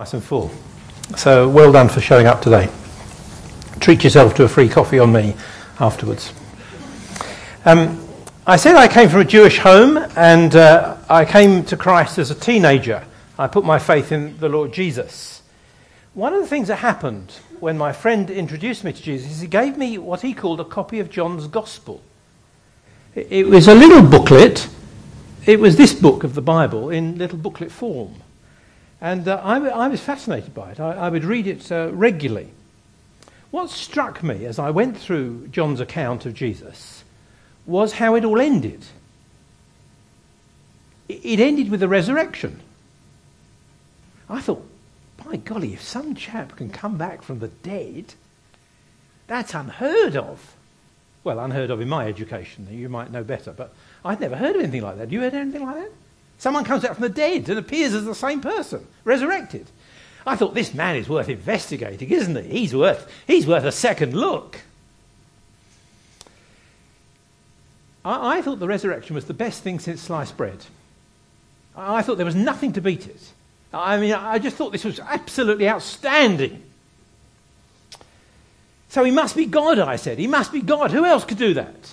Nice and full. So well done for showing up today. Treat yourself to a free coffee on me afterwards. Um, I said I came from a Jewish home and uh, I came to Christ as a teenager. I put my faith in the Lord Jesus. One of the things that happened when my friend introduced me to Jesus is he gave me what he called a copy of John's Gospel. It was a little booklet. It was this book of the Bible in little booklet form. And uh, I, I, was fascinated by it. I, I would read it uh, regularly. What struck me as I went through John's account of Jesus was how it all ended. It ended with the resurrection. I thought, by golly, if some chap can come back from the dead, that's unheard of. Well, unheard of in my education. You might know better, but I'd never heard of anything like that. You heard anything like that? Someone comes out from the dead and appears as the same person, resurrected. I thought this man is worth investigating, isn't he? He's worth, he's worth a second look. I, I thought the resurrection was the best thing since sliced bread. I, I thought there was nothing to beat it. I mean, I just thought this was absolutely outstanding. So he must be God, I said. He must be God. Who else could do that?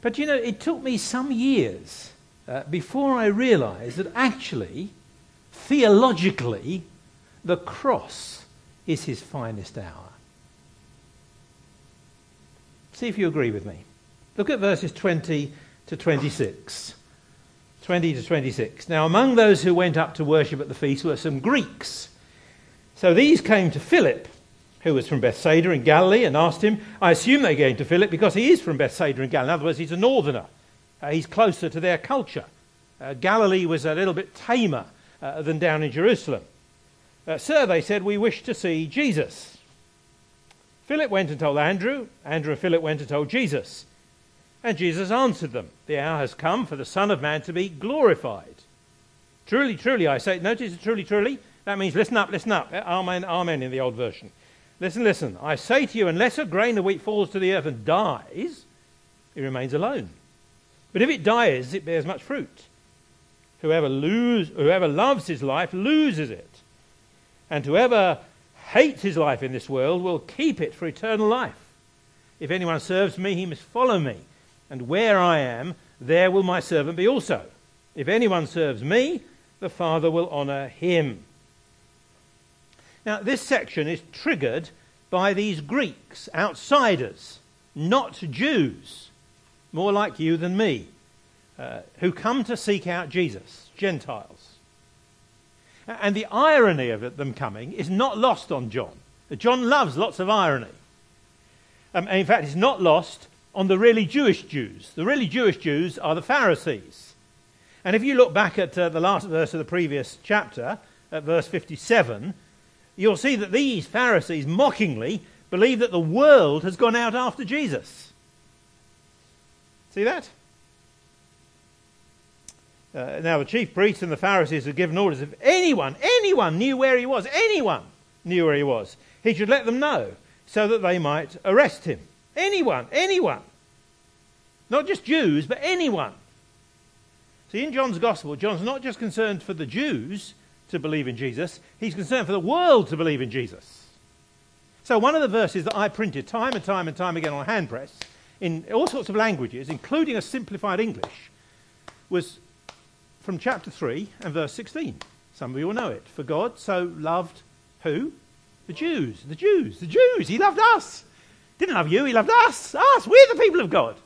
But you know, it took me some years uh, before I realized that actually, theologically, the cross is his finest hour. See if you agree with me. Look at verses 20 to 26. 20 to 26. Now, among those who went up to worship at the feast were some Greeks. So these came to Philip, who was from Bethsaida in Galilee, and asked him. I assume they came to Philip because he is from Bethsaida in Galilee. In other words, he's a northerner. Uh, he's closer to their culture. Uh, Galilee was a little bit tamer uh, than down in Jerusalem. Uh, Sir, they said, we wish to see Jesus. Philip went and told Andrew. Andrew and Philip went and told Jesus. And Jesus answered them, The hour has come for the Son of Man to be glorified. Truly, truly, I say, notice truly, truly, that means listen up, listen up. Amen, amen in the old version. Listen, listen. I say to you, unless a grain of wheat falls to the earth and dies, it remains alone. But if it dies, it bears much fruit. Whoever, lose, whoever loves his life loses it. And whoever hates his life in this world will keep it for eternal life. If anyone serves me, he must follow me. And where I am, there will my servant be also. If anyone serves me, the Father will honor him. Now, this section is triggered by these Greeks, outsiders, not Jews, more like you than me, uh, who come to seek out Jesus, Gentiles. And the irony of them coming is not lost on John. John loves lots of irony. Um, in fact, it's not lost on the really Jewish Jews. The really Jewish Jews are the Pharisees. And if you look back at uh, the last verse of the previous chapter, at verse 57, you'll see that these Pharisees mockingly believe that the world has gone out after Jesus. See that? Uh, now, the chief priests and the Pharisees had given orders if anyone, anyone knew where he was, anyone knew where he was, he should let them know so that they might arrest him. Anyone, anyone. Not just Jews, but anyone. See, in John's Gospel, John's not just concerned for the Jews to believe in Jesus, he's concerned for the world to believe in Jesus. So, one of the verses that I printed time and time and time again on a hand press in all sorts of languages, including a simplified English, was from chapter 3 and verse 16. Some of you will know it. For God so loved who? The Jews. The Jews. The Jews. He loved us. Didn't love you, he loved us. Us. We're the people of God.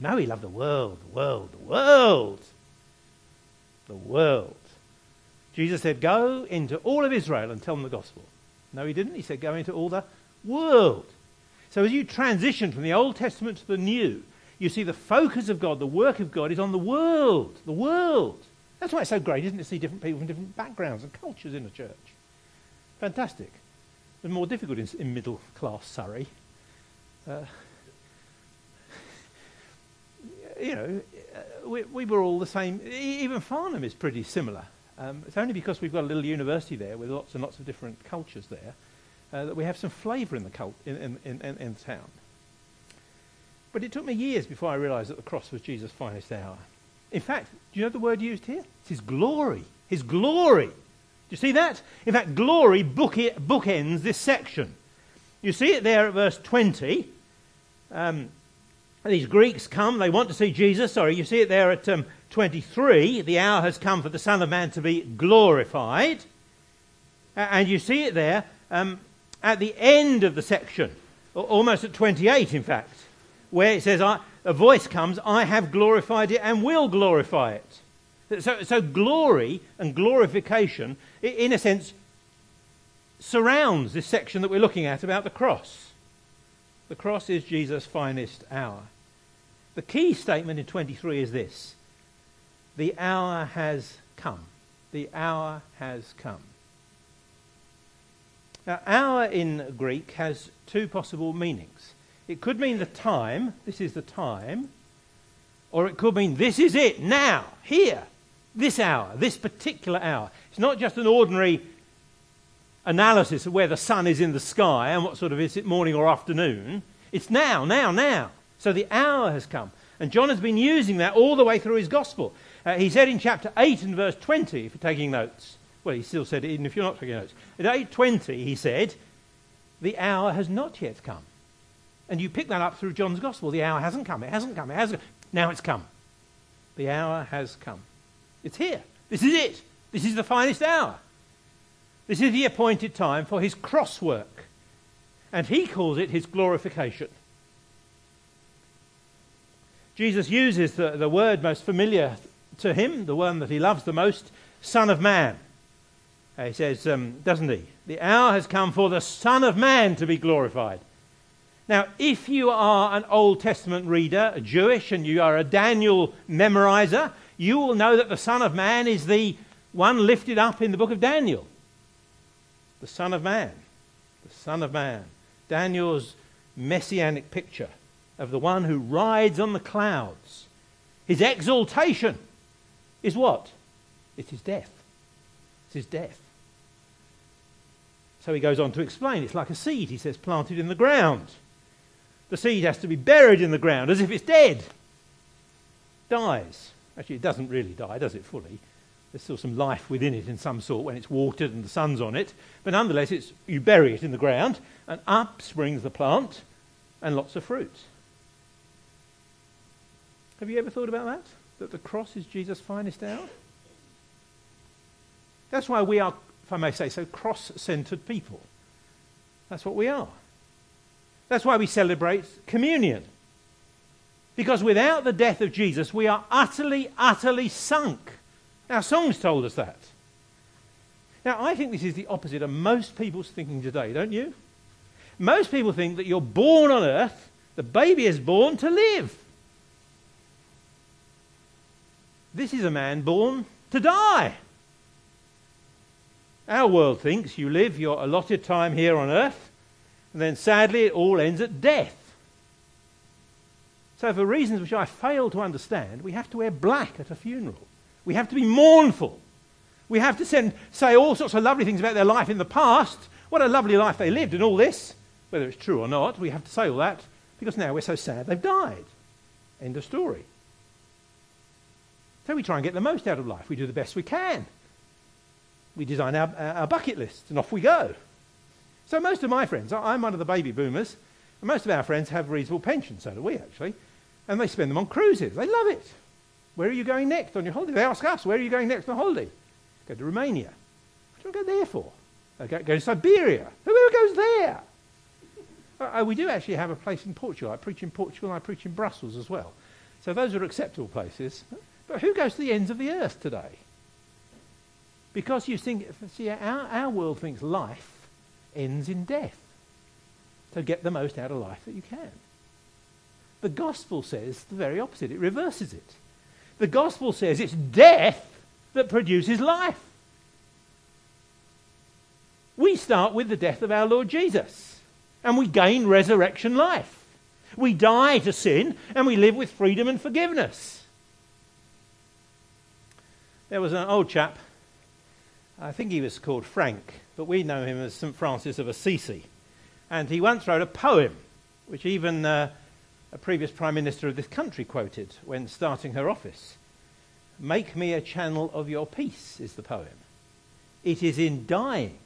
No, he loved the world, the world, the world. The world. Jesus said, Go into all of Israel and tell them the gospel. No, he didn't. He said, Go into all the world. So as you transition from the Old Testament to the New, you see the focus of God, the work of God is on the world. The world. That's why it's so great, isn't it, to see different people from different backgrounds and cultures in the church. Fantastic. It's more difficult in, in middle class Surrey uh, you know, uh, we, we, were all the same. Even Farnham is pretty similar. Um, it's only because we've got a little university there with lots and lots of different cultures there uh, that we have some flavour in the cult in, in, in, in, town. But it took me years before I realised that the cross was Jesus' finest hour. In fact, do you know the word used here? It's his glory. His glory. Do you see that? In fact, glory book bookends this section. You see it there at verse 20. Um, these Greeks come, they want to see Jesus. Sorry, you see it there at um, 23. The hour has come for the Son of Man to be glorified. And you see it there um, at the end of the section, almost at 28, in fact, where it says, A voice comes, I have glorified it and will glorify it. So, so glory and glorification, in a sense, surrounds this section that we're looking at about the cross. The cross is Jesus' finest hour. The key statement in 23 is this The hour has come. The hour has come. Now, hour in Greek has two possible meanings. It could mean the time, this is the time, or it could mean this is it, now, here, this hour, this particular hour. It's not just an ordinary analysis of where the sun is in the sky and what sort of is it, morning or afternoon. It's now, now, now. So the hour has come. And John has been using that all the way through his gospel. Uh, he said in chapter 8 and verse 20, if you're taking notes, well, he still said even if you're not taking notes. At 8.20, he said, the hour has not yet come. And you pick that up through John's gospel. The hour hasn't come. It hasn't come. It hasn't come. Now it's come. The hour has come. It's here. This is it. This is the finest hour. This is the appointed time for his cross work. And he calls it his glorification. Jesus uses the, the word most familiar to him, the one that he loves the most, Son of Man. Uh, he says, um, doesn't he? The hour has come for the Son of Man to be glorified. Now, if you are an Old Testament reader, a Jewish, and you are a Daniel memorizer, you will know that the Son of Man is the one lifted up in the book of Daniel. The Son of Man. The Son of Man. Daniel's messianic picture of the one who rides on the clouds. His exaltation is what? It's his death. It's his death. So he goes on to explain it's like a seed, he says, planted in the ground. The seed has to be buried in the ground as if it's dead. Dies. Actually, it doesn't really die, does it, fully? There's still some life within it in some sort when it's watered and the sun's on it. But nonetheless, it's, you bury it in the ground, and up springs the plant and lots of fruit. Have you ever thought about that? That the cross is Jesus' finest hour? That's why we are, if I may say so, cross centered people. That's what we are. That's why we celebrate communion. Because without the death of Jesus, we are utterly, utterly sunk. Our songs told us that. Now, I think this is the opposite of most people's thinking today, don't you? Most people think that you're born on earth, the baby is born to live. This is a man born to die. Our world thinks you live your allotted time here on earth, and then sadly it all ends at death. So, for reasons which I fail to understand, we have to wear black at a funeral. We have to be mournful. We have to send, say all sorts of lovely things about their life in the past. What a lovely life they lived, and all this. Whether it's true or not, we have to say all that because now we're so sad they've died. End of story. So we try and get the most out of life. We do the best we can we design our, our bucket list and off we go. So most of my friends, I'm one of the baby boomers, and most of our friends have reasonable pensions, so do we actually, and they spend them on cruises. They love it. Where are you going next on your holiday? They ask us, where are you going next on holiday? Go to Romania. What do you go there for? Go, go to Siberia. Who goes there? Uh, we do actually have a place in Portugal. I preach in Portugal I preach in Brussels as well. So those are acceptable places. But who goes to the ends of the earth today? Because you think, see, our, our world thinks life ends in death. So get the most out of life that you can. The gospel says the very opposite, it reverses it. The gospel says it's death that produces life. We start with the death of our Lord Jesus, and we gain resurrection life. We die to sin, and we live with freedom and forgiveness. There was an old chap I think he was called Frank, but we know him as St. Francis of Assisi. And he once wrote a poem, which even uh, a previous Prime Minister of this country quoted when starting her office. Make me a channel of your peace, is the poem. It is in dying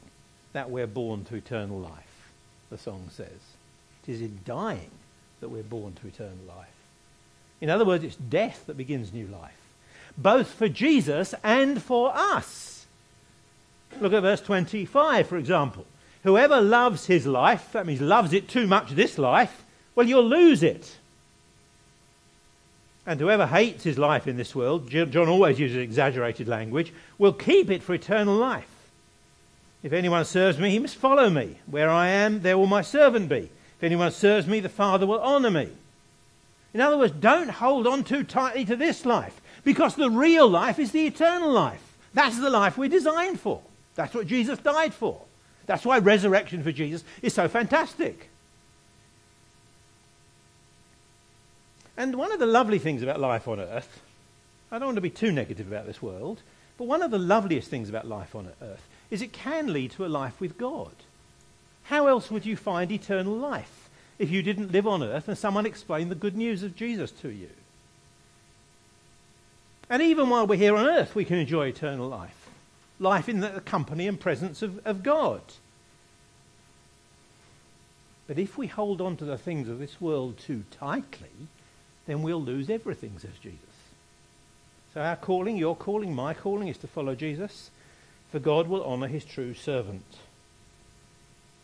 that we're born to eternal life, the song says. It is in dying that we're born to eternal life. In other words, it's death that begins new life, both for Jesus and for us. Look at verse 25, for example. Whoever loves his life, that means loves it too much this life, well, you'll lose it. And whoever hates his life in this world, John always uses exaggerated language, will keep it for eternal life. If anyone serves me, he must follow me. Where I am, there will my servant be. If anyone serves me, the Father will honor me. In other words, don't hold on too tightly to this life, because the real life is the eternal life. That's the life we're designed for. That's what Jesus died for. That's why resurrection for Jesus is so fantastic. And one of the lovely things about life on earth, I don't want to be too negative about this world, but one of the loveliest things about life on earth is it can lead to a life with God. How else would you find eternal life if you didn't live on earth and someone explained the good news of Jesus to you? And even while we're here on earth, we can enjoy eternal life life in the company and presence of, of God. But if we hold on to the things of this world too tightly, then we'll lose everything, says Jesus. So our calling, your calling, my calling is to follow Jesus, for God will honour his true servant.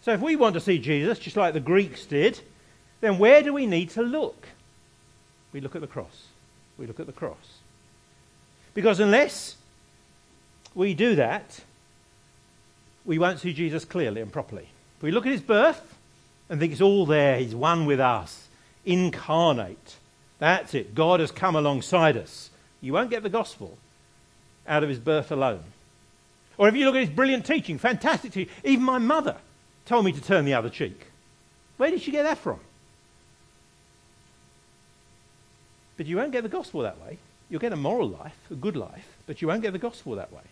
So if we want to see Jesus, just like the Greeks did, then where do we need to look? We look at the cross. We look at the cross. Because unless we do that, we won't see Jesus clearly and properly. If we look at his birth and think it's all there, he's one with us, incarnate, that's it. God has come alongside us. You won't get the gospel out of his birth alone. Or if you look at his brilliant teaching, fantastic teaching, even my mother told me to turn the other cheek. Where did she get that from? But you won't get the gospel that way. You'll get a moral life, a good life, but you won't get the gospel that way.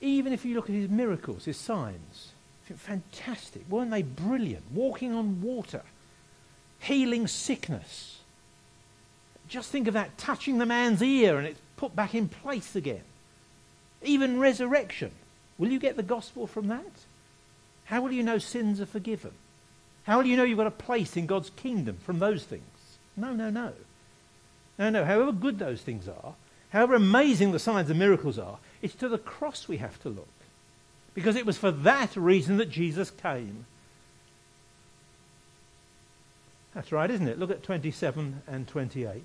Even if you look at his miracles, his signs, fantastic. Weren't they brilliant? Walking on water, healing sickness. Just think of that touching the man's ear and it's put back in place again. Even resurrection. Will you get the gospel from that? How will you know sins are forgiven? How will you know you've got a place in God's kingdom from those things? No, no, no. No, no. However good those things are, however amazing the signs and miracles are, it's to the cross we have to look. Because it was for that reason that Jesus came. That's right, isn't it? Look at 27 and 28.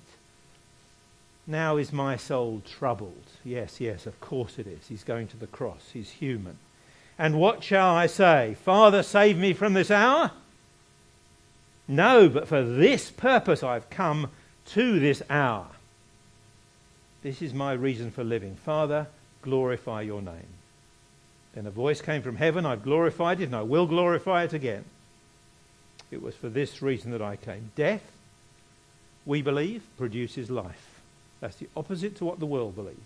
Now is my soul troubled. Yes, yes, of course it is. He's going to the cross. He's human. And what shall I say? Father, save me from this hour? No, but for this purpose I've come to this hour. This is my reason for living. Father, glorify your name. Then a voice came from heaven, I've glorified it and I will glorify it again. It was for this reason that I came. Death, we believe, produces life. That's the opposite to what the world believes.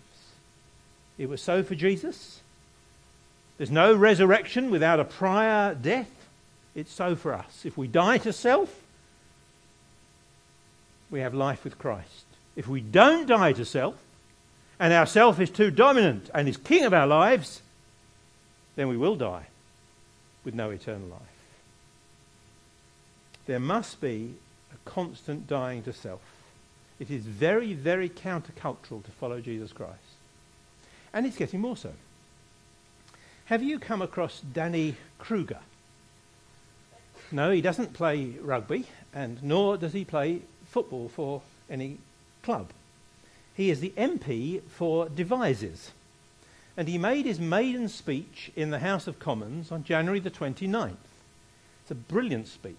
It was so for Jesus. There's no resurrection without a prior death. It's so for us. If we die to self, we have life with Christ. If we don't die to self, and our self is too dominant and is king of our lives, then we will die with no eternal life. There must be a constant dying to self. It is very, very countercultural to follow Jesus Christ. And it's getting more so. Have you come across Danny Kruger? No, he doesn't play rugby, and nor does he play football for any club. He is the MP for Devizes and he made his maiden speech in the House of Commons on January the 29th. It's a brilliant speech.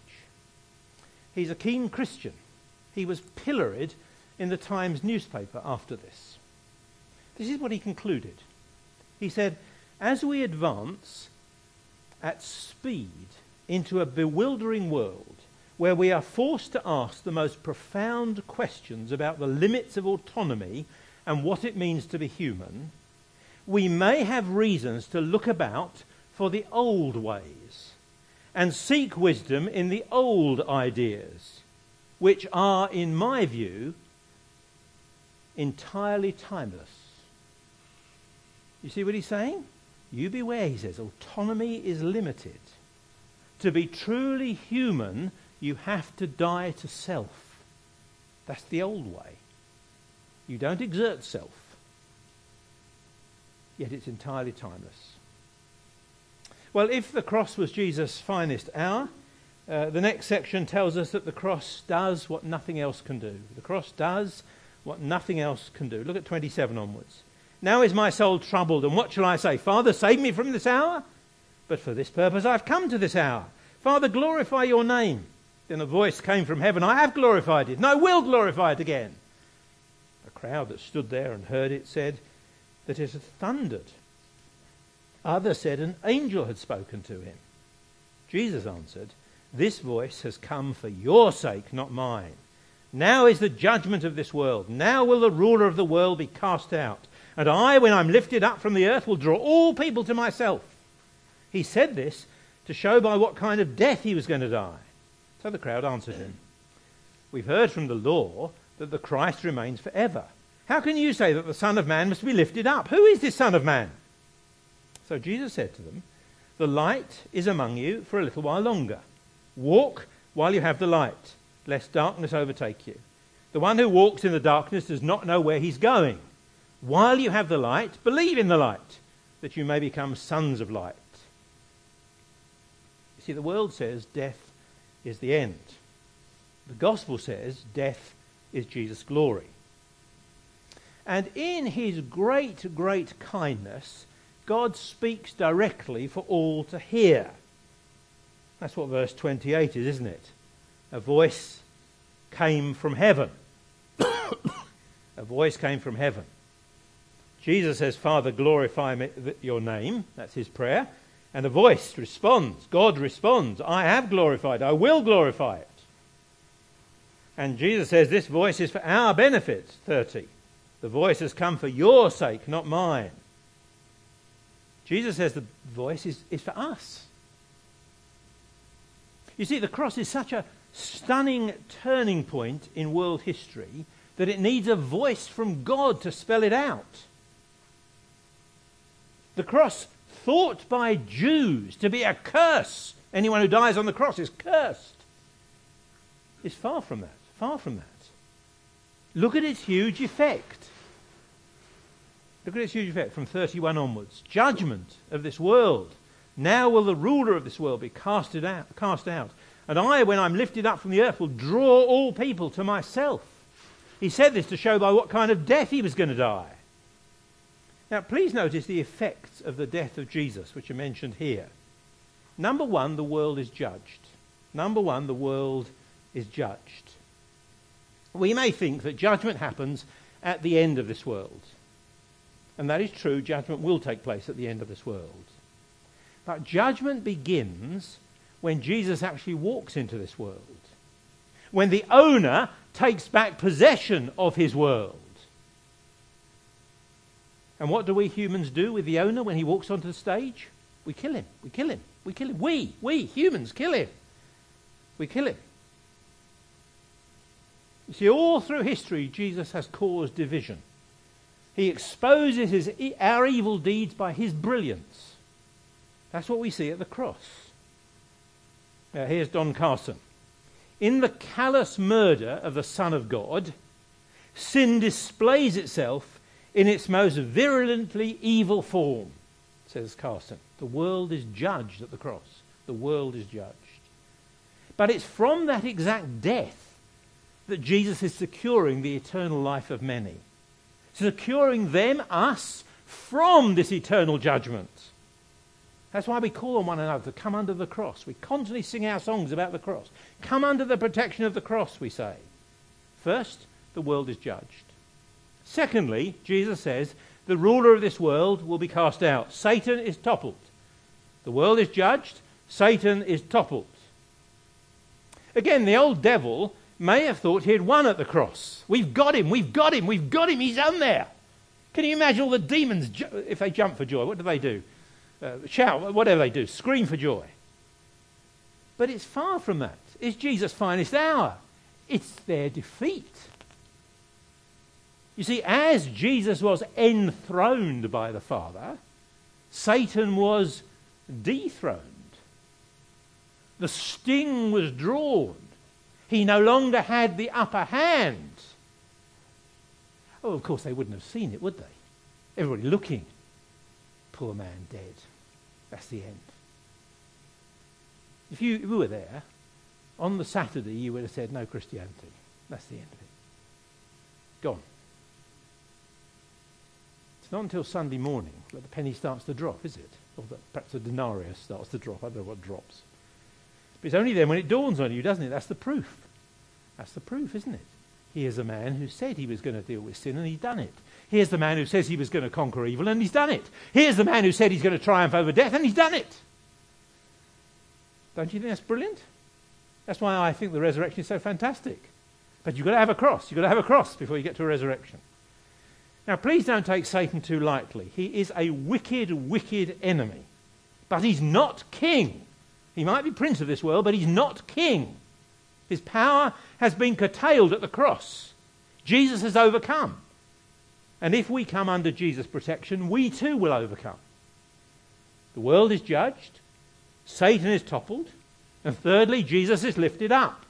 He's a keen Christian. He was pilloried in the Times newspaper after this. This is what he concluded. He said, As we advance at speed into a bewildering world where we are forced to ask the most profound questions about the limits of autonomy and what it means to be human, we may have reasons to look about for the old ways and seek wisdom in the old ideas, which are, in my view, entirely timeless. You see what he's saying? You beware, he says. Autonomy is limited. To be truly human, you have to die to self. That's the old way. You don't exert self, yet it's entirely timeless. Well, if the cross was Jesus' finest hour, uh, the next section tells us that the cross does what nothing else can do. The cross does what nothing else can do. Look at 27 onwards. Now is my soul troubled, and what shall I say? Father, save me from this hour? But for this purpose I've come to this hour. Father, glorify your name. Then a voice came from heaven I have glorified it, and I will glorify it again. A crowd that stood there and heard it said that it had thundered. Others said an angel had spoken to him. Jesus answered, This voice has come for your sake, not mine. Now is the judgment of this world. Now will the ruler of the world be cast out. And I, when I'm lifted up from the earth, will draw all people to myself. He said this to show by what kind of death he was going to die. So the crowd answered him, We've heard from the law that the Christ remains forever. How can you say that the Son of Man must be lifted up? Who is this Son of Man? So Jesus said to them, The light is among you for a little while longer. Walk while you have the light, lest darkness overtake you. The one who walks in the darkness does not know where he's going. While you have the light, believe in the light, that you may become sons of light. You see, the world says death is the end. The gospel says death is Jesus' glory. And in his great, great kindness, God speaks directly for all to hear. That's what verse 28 is, isn't it? A voice came from heaven. a voice came from heaven. Jesus says, Father, glorify your name. That's his prayer. And a voice responds. God responds, I have glorified. I will glorify it. And Jesus says, This voice is for our benefit. 30. The voice has come for your sake, not mine. Jesus says the voice is, is for us. You see, the cross is such a stunning turning point in world history that it needs a voice from God to spell it out. The cross, thought by Jews to be a curse, anyone who dies on the cross is cursed, is far from that. Far from that. Look at its huge effect. Look at its huge effect from 31 onwards. Judgment of this world. Now will the ruler of this world be casted out, cast out. And I, when I'm lifted up from the earth, will draw all people to myself. He said this to show by what kind of death he was going to die. Now, please notice the effects of the death of Jesus, which are mentioned here. Number one, the world is judged. Number one, the world is judged. We may think that judgment happens at the end of this world. And that is true, judgment will take place at the end of this world. But judgment begins when Jesus actually walks into this world, when the owner takes back possession of his world. And what do we humans do with the owner when he walks onto the stage? We kill him. We kill him. We kill him. We, we humans, kill him. We kill him. You see, all through history, Jesus has caused division. He exposes his, our evil deeds by his brilliance. That's what we see at the cross. Now, here's Don Carson. In the callous murder of the Son of God, sin displays itself in its most virulently evil form, says Carson. The world is judged at the cross. The world is judged. But it's from that exact death that Jesus is securing the eternal life of many, securing them, us, from this eternal judgment. That's why we call on one another to come under the cross. We constantly sing our songs about the cross. Come under the protection of the cross, we say. First, the world is judged. Secondly, Jesus says, the ruler of this world will be cast out. Satan is toppled. The world is judged, Satan is toppled. Again, the old devil may have thought he had won at the cross. We've got him, we've got him, we've got him, he's on there. Can you imagine all the demons, if they jump for joy, what do they do? Uh, shout, whatever they do, scream for joy. But it's far from that. It's Jesus' finest hour. It's their defeat. You see, as Jesus was enthroned by the Father, Satan was dethroned. The sting was drawn. He no longer had the upper hand. Oh, of course, they wouldn't have seen it, would they? Everybody looking. Poor man dead. That's the end. If you, if you were there, on the Saturday you would have said, no Christianity. That's the end of it. Gone. Not until Sunday morning that the penny starts to drop, is it? Or that perhaps the denarius starts to drop. I don't know what drops. But it's only then when it dawns on you, doesn't it? That's the proof. That's the proof, isn't it? Here's a man who said he was going to deal with sin and he's done it. Here's the man who says he was going to conquer evil and he's done it. Here's the man who said he's going to triumph over death and he's done it. Don't you think that's brilliant? That's why I think the resurrection is so fantastic. But you've got to have a cross. You've got to have a cross before you get to a resurrection. Now, please don't take Satan too lightly. He is a wicked, wicked enemy. But he's not king. He might be prince of this world, but he's not king. His power has been curtailed at the cross. Jesus has overcome. And if we come under Jesus' protection, we too will overcome. The world is judged, Satan is toppled, and thirdly, Jesus is lifted up.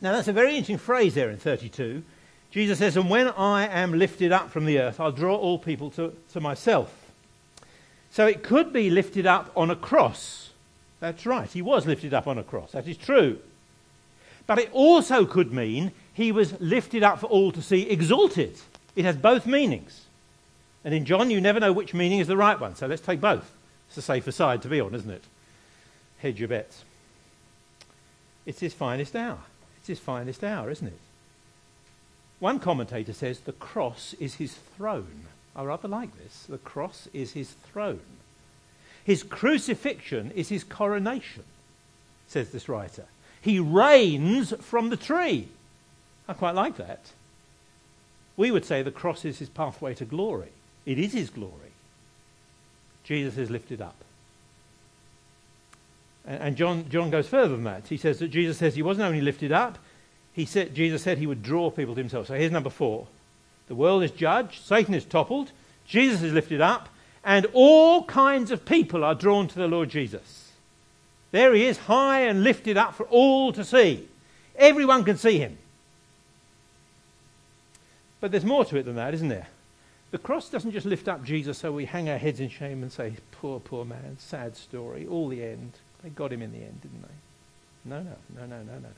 Now, that's a very interesting phrase there in 32. Jesus says, And when I am lifted up from the earth, I'll draw all people to, to myself. So it could be lifted up on a cross. That's right, he was lifted up on a cross. That is true. But it also could mean he was lifted up for all to see, exalted. It has both meanings. And in John, you never know which meaning is the right one. So let's take both. It's a safer side to be on, isn't it? Hedge your bets. It's his finest hour. It's his finest hour, isn't it? One commentator says the cross is his throne. I rather like this. The cross is his throne. His crucifixion is his coronation, says this writer. He reigns from the tree. I quite like that. We would say the cross is his pathway to glory. It is his glory. Jesus is lifted up. And John, John goes further than that. He says that Jesus says he wasn't only lifted up, he said, Jesus said he would draw people to himself. So here's number four. The world is judged, Satan is toppled, Jesus is lifted up, and all kinds of people are drawn to the Lord Jesus. There he is, high and lifted up for all to see. Everyone can see him. But there's more to it than that, isn't there? The cross doesn't just lift up Jesus so we hang our heads in shame and say, poor, poor man, sad story, all the end. They got him in the end, didn't they? No, no, no, no, no, no.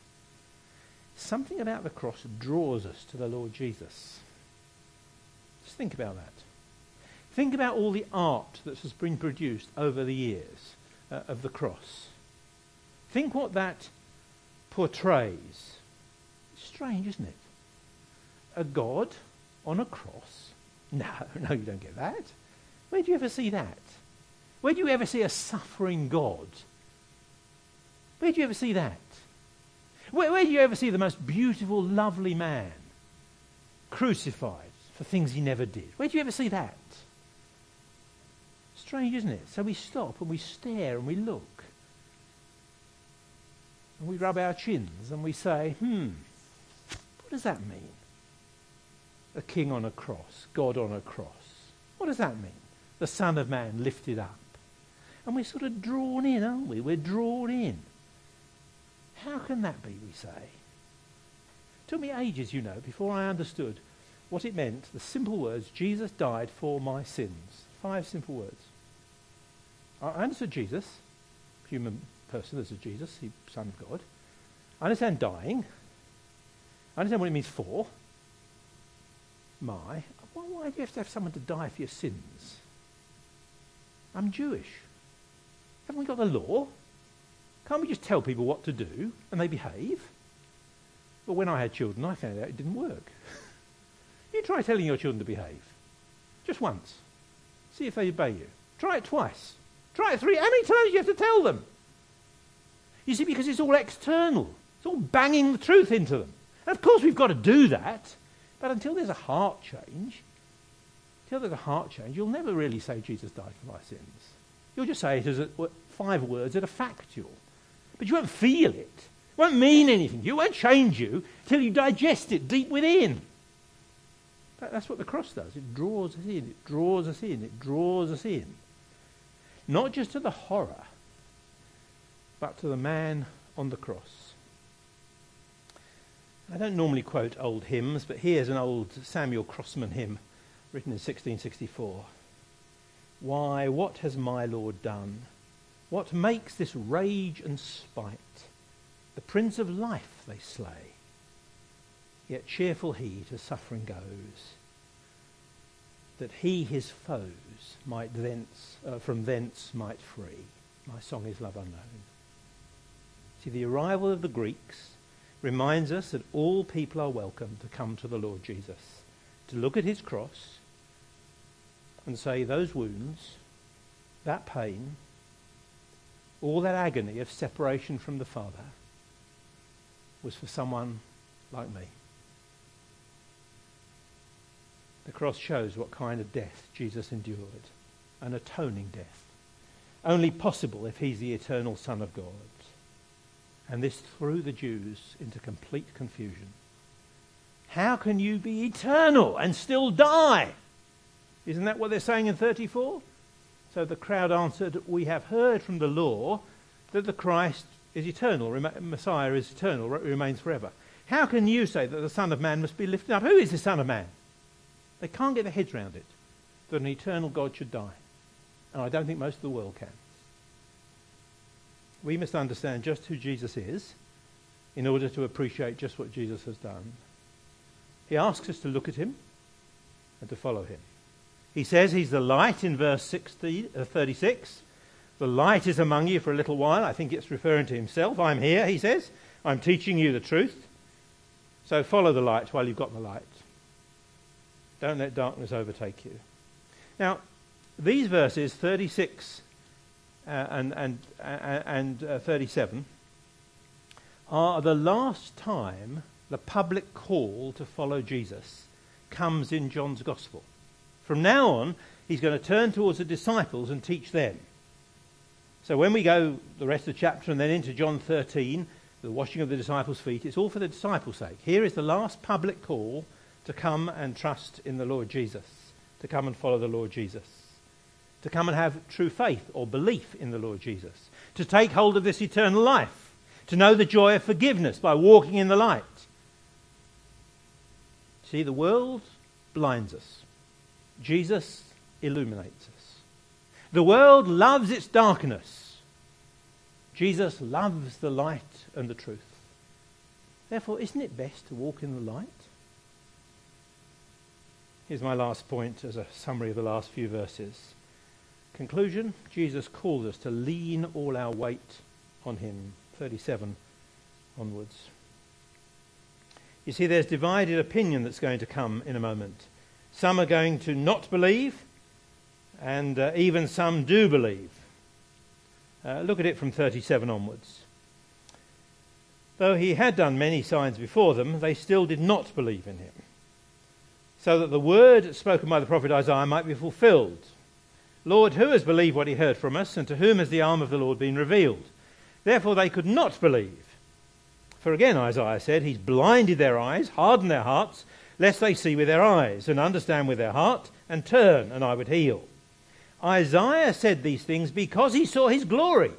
Something about the cross draws us to the Lord Jesus. Just think about that. Think about all the art that has been produced over the years uh, of the cross. Think what that portrays. Strange, isn't it? A God on a cross no, no, you don't get that. Where do you ever see that? Where do you ever see a suffering God? Where do you ever see that? Where, where do you ever see the most beautiful, lovely man crucified for things he never did? Where do you ever see that? Strange, isn't it? So we stop and we stare and we look. And we rub our chins and we say, hmm, what does that mean? a king on a cross, God on a cross. What does that mean? The Son of Man lifted up. And we're sort of drawn in, aren't we? We're drawn in. How can that be, we say? It took me ages, you know, before I understood what it meant, the simple words, Jesus died for my sins. Five simple words. I understood Jesus, human person, this is Jesus, he, Son of God. I understand dying. I understand what it means for my, why do you have to have someone to die for your sins? I'm Jewish. Haven't we got the law? Can't we just tell people what to do and they behave? But when I had children, I found out it didn't work. you try telling your children to behave. Just once. See if they obey you. Try it twice. Try it three. How many times do you have to tell them? You see, because it's all external. It's all banging the truth into them. And of course we've got to do that. But until there's a heart change, until there's a heart change, you'll never really say Jesus died for my sins. You'll just say it as a, five words that are factual. But you won't feel it. It won't mean anything. It won't change you till you digest it deep within. That's what the cross does. It draws us in, it draws us in, it draws us in. Not just to the horror, but to the man on the cross. I don't normally quote old hymns, but here's an old Samuel Crossman hymn written in 1664. Why, what has my Lord done? What makes this rage and spite? The Prince of Life they slay, yet cheerful he to suffering goes, that he his foes might thence, uh, from thence might free. My song is love unknown. See, the arrival of the Greeks reminds us that all people are welcome to come to the Lord Jesus, to look at his cross and say, those wounds, that pain, all that agony of separation from the Father was for someone like me. The cross shows what kind of death Jesus endured an atoning death, only possible if he's the eternal Son of God. And this threw the Jews into complete confusion. How can you be eternal and still die? Isn't that what they're saying in 34? So the crowd answered, We have heard from the law that the Christ is eternal, Messiah is eternal, remains forever. How can you say that the Son of Man must be lifted up? Who is the Son of Man? They can't get their heads around it, that an eternal God should die. And I don't think most of the world can. We must understand just who Jesus is in order to appreciate just what Jesus has done. He asks us to look at him and to follow him. He says he's the light in verse 60, uh, 36. The light is among you for a little while. I think it's referring to himself. I'm here, he says. I'm teaching you the truth. So follow the light while you've got the light. Don't let darkness overtake you. Now, these verses 36 uh, and, and, uh, and uh, 37 are the last time the public call to follow Jesus comes in John's Gospel. From now on, he's going to turn towards the disciples and teach them. So when we go the rest of the chapter and then into John 13, the washing of the disciples' feet, it's all for the disciples' sake. Here is the last public call to come and trust in the Lord Jesus, to come and follow the Lord Jesus, to come and have true faith or belief in the Lord Jesus, to take hold of this eternal life, to know the joy of forgiveness by walking in the light. See, the world blinds us. Jesus illuminates us. The world loves its darkness. Jesus loves the light and the truth. Therefore, isn't it best to walk in the light? Here's my last point as a summary of the last few verses. Conclusion Jesus calls us to lean all our weight on Him. 37 onwards. You see, there's divided opinion that's going to come in a moment. Some are going to not believe, and uh, even some do believe. Uh, look at it from 37 onwards. Though he had done many signs before them, they still did not believe in him. So that the word spoken by the prophet Isaiah might be fulfilled. Lord, who has believed what he heard from us, and to whom has the arm of the Lord been revealed? Therefore they could not believe. For again, Isaiah said, He's blinded their eyes, hardened their hearts, lest they see with their eyes and understand with their heart and turn, and I would heal. Isaiah said these things because he saw his glory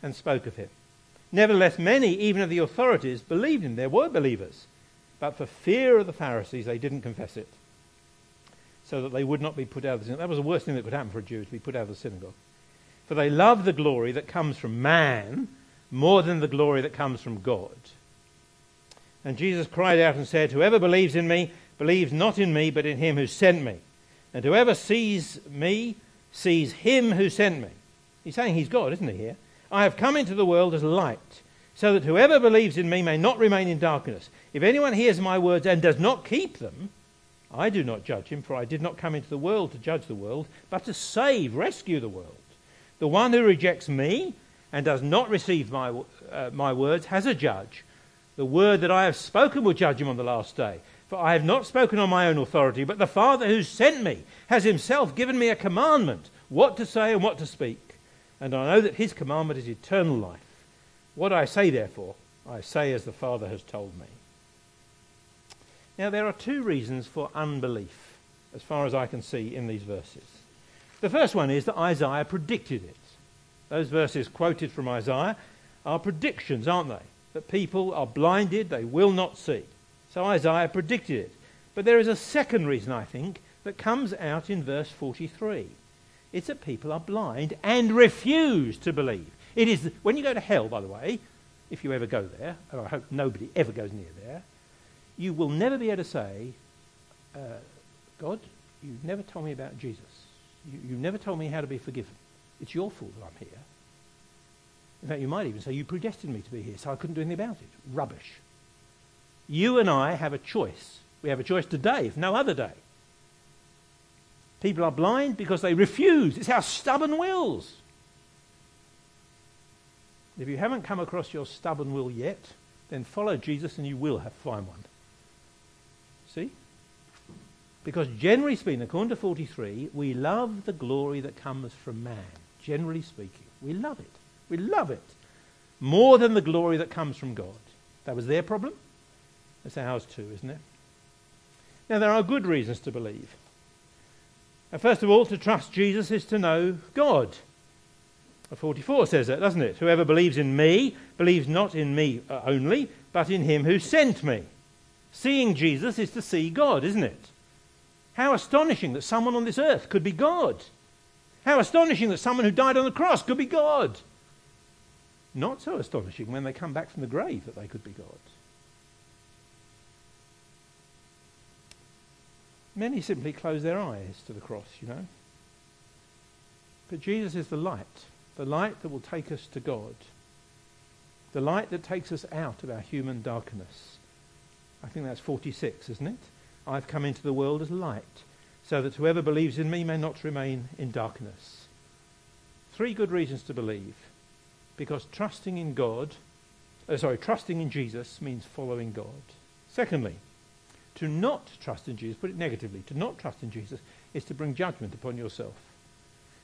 and spoke of him. Nevertheless, many, even of the authorities, believed him. There were believers. But for fear of the Pharisees, they didn't confess it, so that they would not be put out of the synagogue. That was the worst thing that could happen for a Jew, to be put out of the synagogue. For they love the glory that comes from man more than the glory that comes from God. And Jesus cried out and said, Whoever believes in me believes not in me, but in him who sent me. And whoever sees me sees him who sent me. He's saying he's God, isn't he, here? I have come into the world as light, so that whoever believes in me may not remain in darkness. If anyone hears my words and does not keep them, I do not judge him, for I did not come into the world to judge the world, but to save, rescue the world. The one who rejects me and does not receive my, uh, my words has a judge. The word that I have spoken will judge him on the last day. For I have not spoken on my own authority, but the Father who sent me has himself given me a commandment what to say and what to speak. And I know that his commandment is eternal life. What I say, therefore, I say as the Father has told me. Now, there are two reasons for unbelief, as far as I can see in these verses. The first one is that Isaiah predicted it. Those verses quoted from Isaiah are predictions, aren't they? That people are blinded, they will not see. So Isaiah predicted it. But there is a second reason, I think, that comes out in verse 43. It's that people are blind and refuse to believe. It is when you go to hell, by the way, if you ever go there, and I hope nobody ever goes near there, you will never be able to say, uh, God, you never told me about Jesus. You, you never told me how to be forgiven. It's your fault that I'm here. In fact, you might even say, You predestined me to be here, so I couldn't do anything about it. Rubbish. You and I have a choice. We have a choice today, if no other day. People are blind because they refuse. It's our stubborn wills. If you haven't come across your stubborn will yet, then follow Jesus and you will have find one. See? Because generally speaking, according to 43, we love the glory that comes from man. Generally speaking, we love it. We love it more than the glory that comes from God. That was their problem. That's ours too, isn't it? Now, there are good reasons to believe. Now, first of all, to trust Jesus is to know God. 44 says that, doesn't it? Whoever believes in me believes not in me uh, only, but in him who sent me. Seeing Jesus is to see God, isn't it? How astonishing that someone on this earth could be God. How astonishing that someone who died on the cross could be God. Not so astonishing when they come back from the grave that they could be God. Many simply close their eyes to the cross, you know. But Jesus is the light, the light that will take us to God, the light that takes us out of our human darkness. I think that's 46, isn't it? I've come into the world as light, so that whoever believes in me may not remain in darkness. Three good reasons to believe. Because trusting in God, uh, sorry, trusting in Jesus means following God. Secondly, to not trust in Jesus, put it negatively, to not trust in Jesus is to bring judgment upon yourself.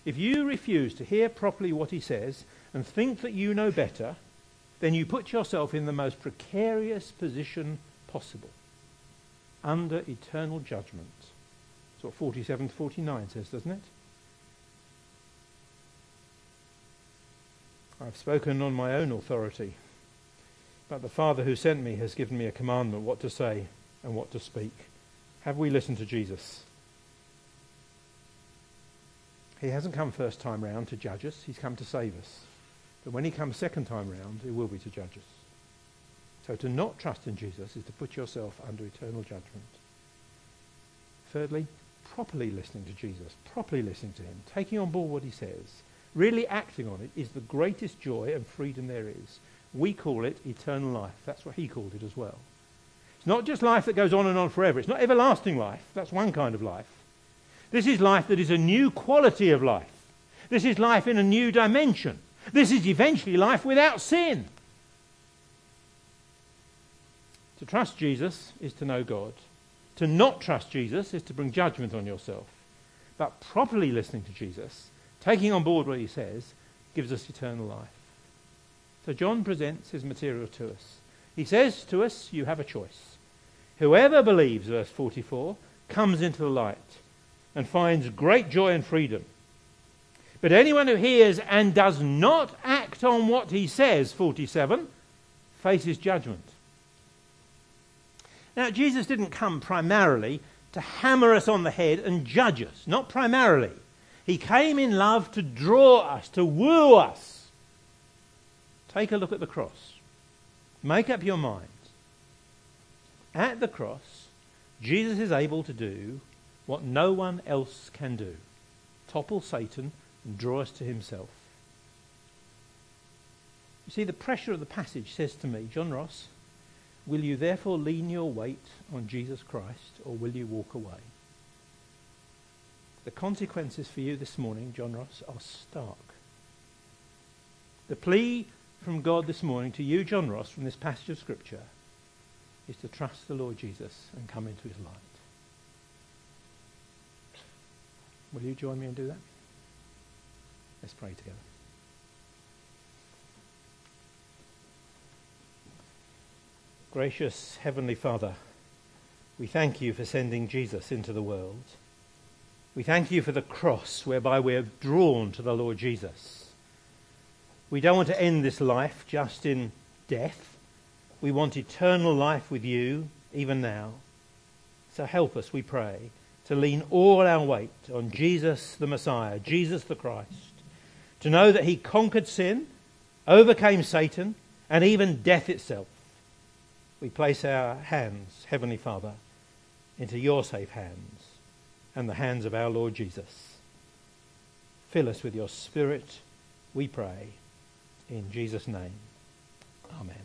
If you refuse to hear properly what he says and think that you know better, then you put yourself in the most precarious position possible under eternal judgment. That's what 47 to 49 says, doesn't it? I've spoken on my own authority, but the Father who sent me has given me a commandment what to say and what to speak. Have we listened to Jesus? He hasn't come first time round to judge us, he's come to save us. But when he comes second time round, it will be to judge us. So to not trust in Jesus is to put yourself under eternal judgment. Thirdly, properly listening to Jesus, properly listening to him, taking on board what he says, really acting on it is the greatest joy and freedom there is. We call it eternal life. That's what he called it as well. It's not just life that goes on and on forever. It's not everlasting life. That's one kind of life. This is life that is a new quality of life. This is life in a new dimension. This is eventually life without sin. To trust Jesus is to know God. To not trust Jesus is to bring judgment on yourself. But properly listening to Jesus, taking on board what he says, gives us eternal life. So John presents his material to us. He says to us, You have a choice. Whoever believes, verse 44, comes into the light and finds great joy and freedom. But anyone who hears and does not act on what he says, 47, faces judgment. Now, Jesus didn't come primarily to hammer us on the head and judge us, not primarily. He came in love to draw us, to woo us. Take a look at the cross. Make up your mind. At the cross, Jesus is able to do what no one else can do topple Satan and draw us to himself. You see, the pressure of the passage says to me, John Ross, will you therefore lean your weight on Jesus Christ or will you walk away? The consequences for you this morning, John Ross, are stark. The plea from God this morning to you, John Ross, from this passage of Scripture is to trust the Lord Jesus and come into his light. Will you join me and do that? Let's pray together. Gracious Heavenly Father, We thank you for sending Jesus into the world. We thank you for the cross whereby we're drawn to the Lord Jesus. We don't want to end this life just in death. We want eternal life with you even now. So help us, we pray, to lean all our weight on Jesus the Messiah, Jesus the Christ, to know that he conquered sin, overcame Satan, and even death itself. We place our hands, Heavenly Father, into your safe hands and the hands of our Lord Jesus. Fill us with your Spirit, we pray. In Jesus' name, Amen.